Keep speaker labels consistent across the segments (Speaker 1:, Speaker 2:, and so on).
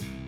Speaker 1: Thank you.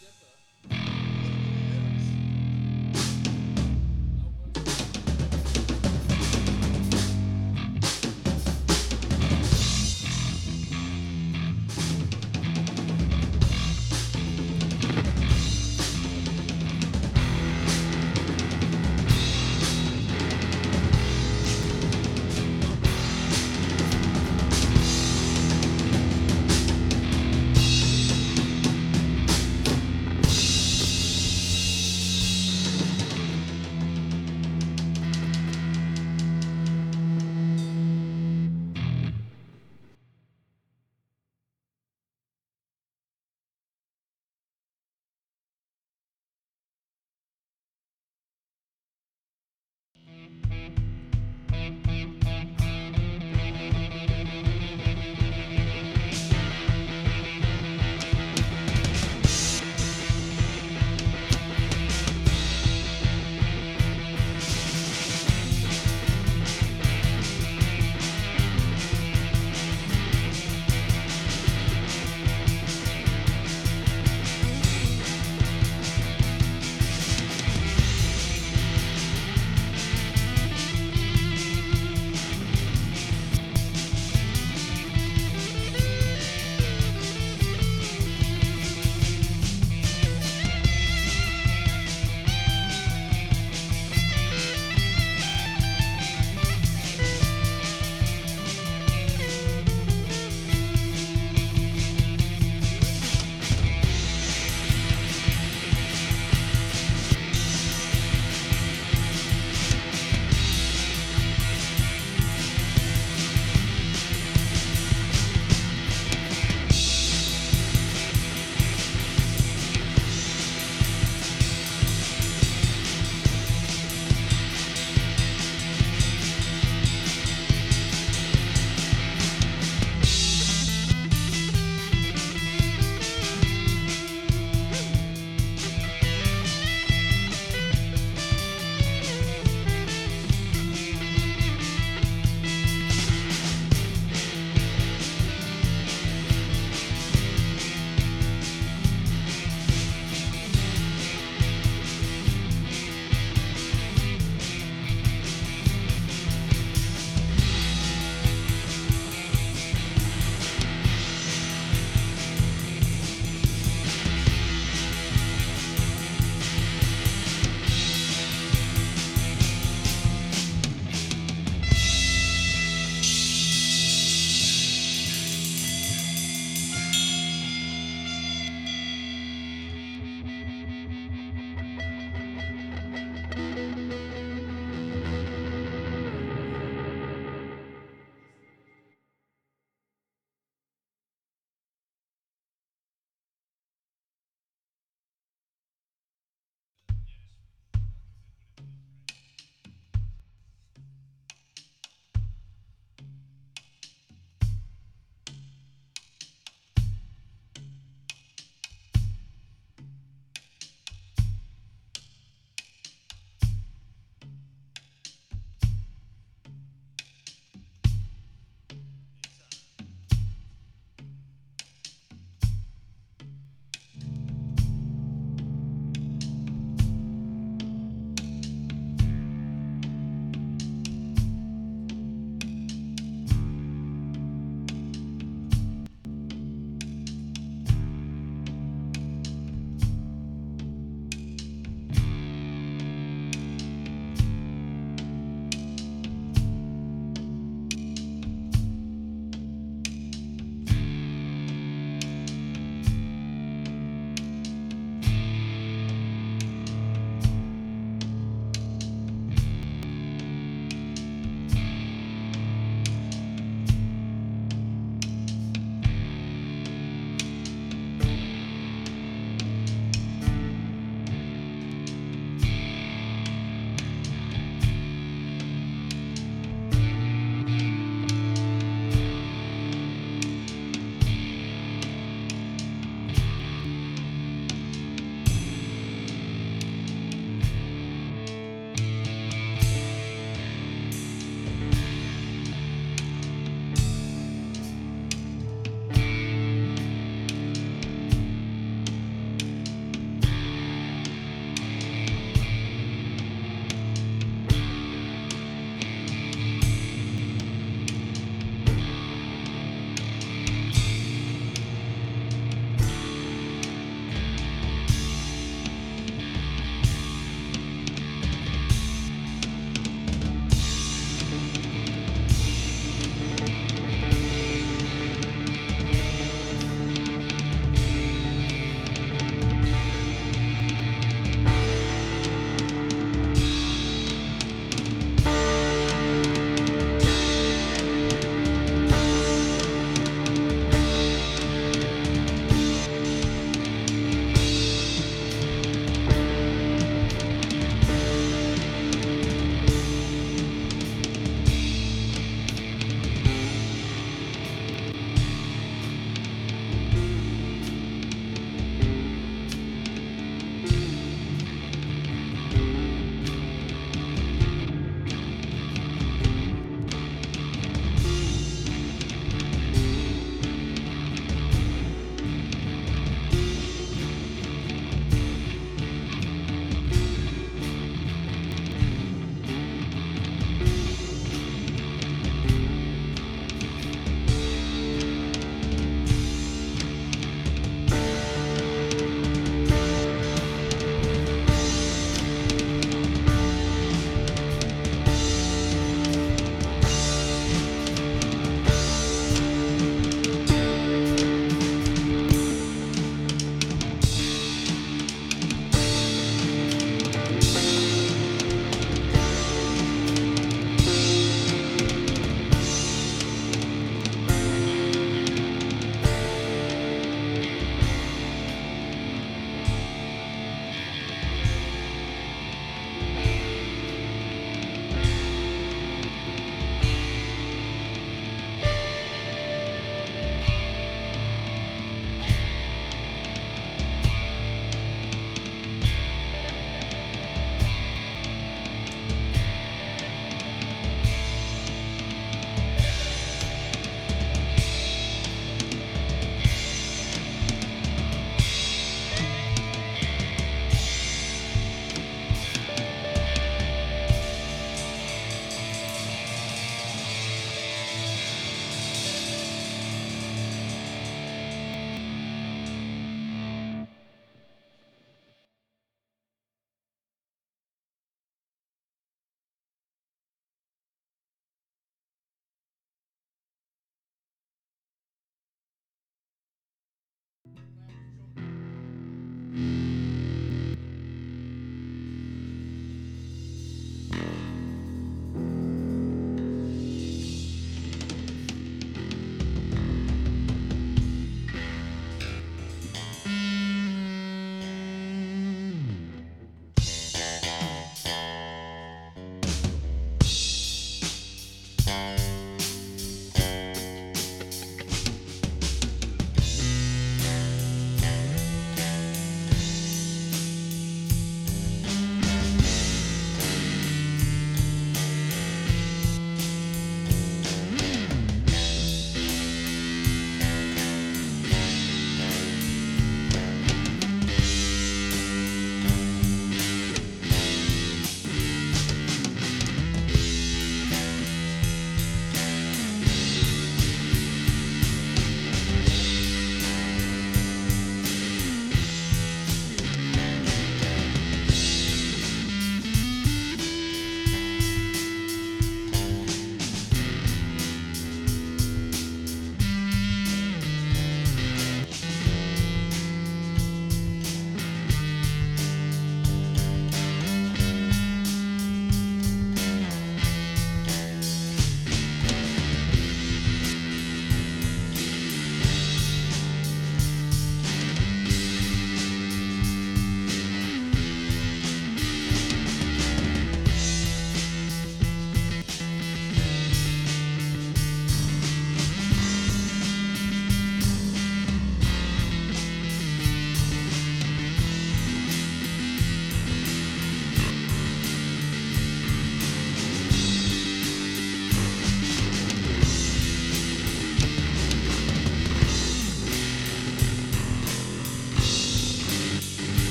Speaker 1: different.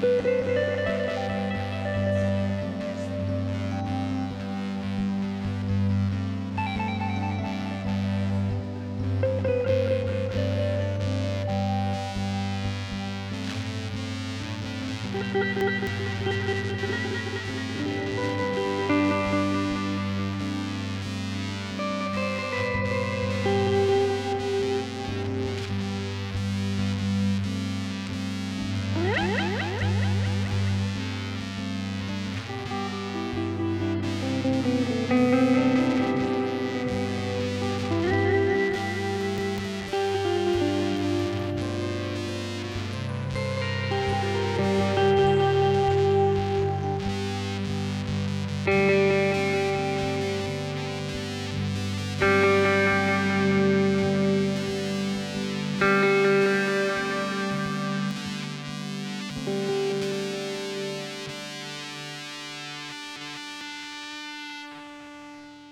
Speaker 1: Música